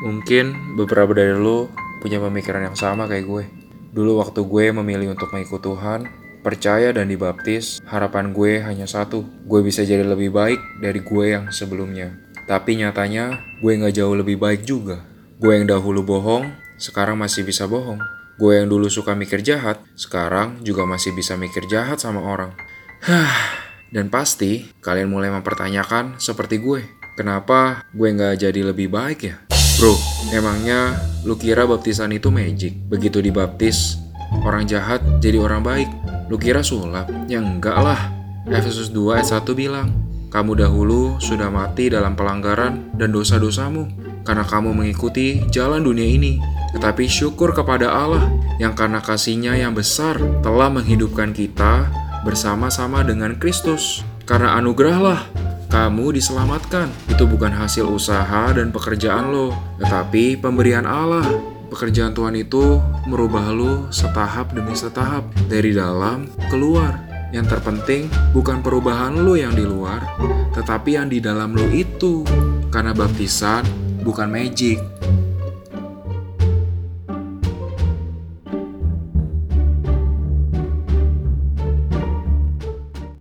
Mungkin beberapa dari lo punya pemikiran yang sama kayak gue. Dulu waktu gue memilih untuk mengikut Tuhan, percaya dan dibaptis, harapan gue hanya satu. Gue bisa jadi lebih baik dari gue yang sebelumnya. Tapi nyatanya, gue nggak jauh lebih baik juga. Gue yang dahulu bohong, sekarang masih bisa bohong. Gue yang dulu suka mikir jahat, sekarang juga masih bisa mikir jahat sama orang. Hah, dan pasti kalian mulai mempertanyakan seperti gue. Kenapa gue nggak jadi lebih baik ya? Bro, emangnya lu kira baptisan itu magic? Begitu dibaptis, orang jahat jadi orang baik. Lu kira sulap? Ya enggak lah. Efesus 2 ayat 1 bilang, kamu dahulu sudah mati dalam pelanggaran dan dosa-dosamu karena kamu mengikuti jalan dunia ini. Tetapi syukur kepada Allah yang karena kasihnya yang besar telah menghidupkan kita bersama-sama dengan Kristus. Karena anugerahlah kamu diselamatkan. Itu bukan hasil usaha dan pekerjaan lo, tetapi pemberian Allah. Pekerjaan Tuhan itu merubah lo setahap demi setahap dari dalam keluar. Yang terpenting bukan perubahan lo yang di luar, tetapi yang di dalam lo itu. Karena baptisan bukan magic,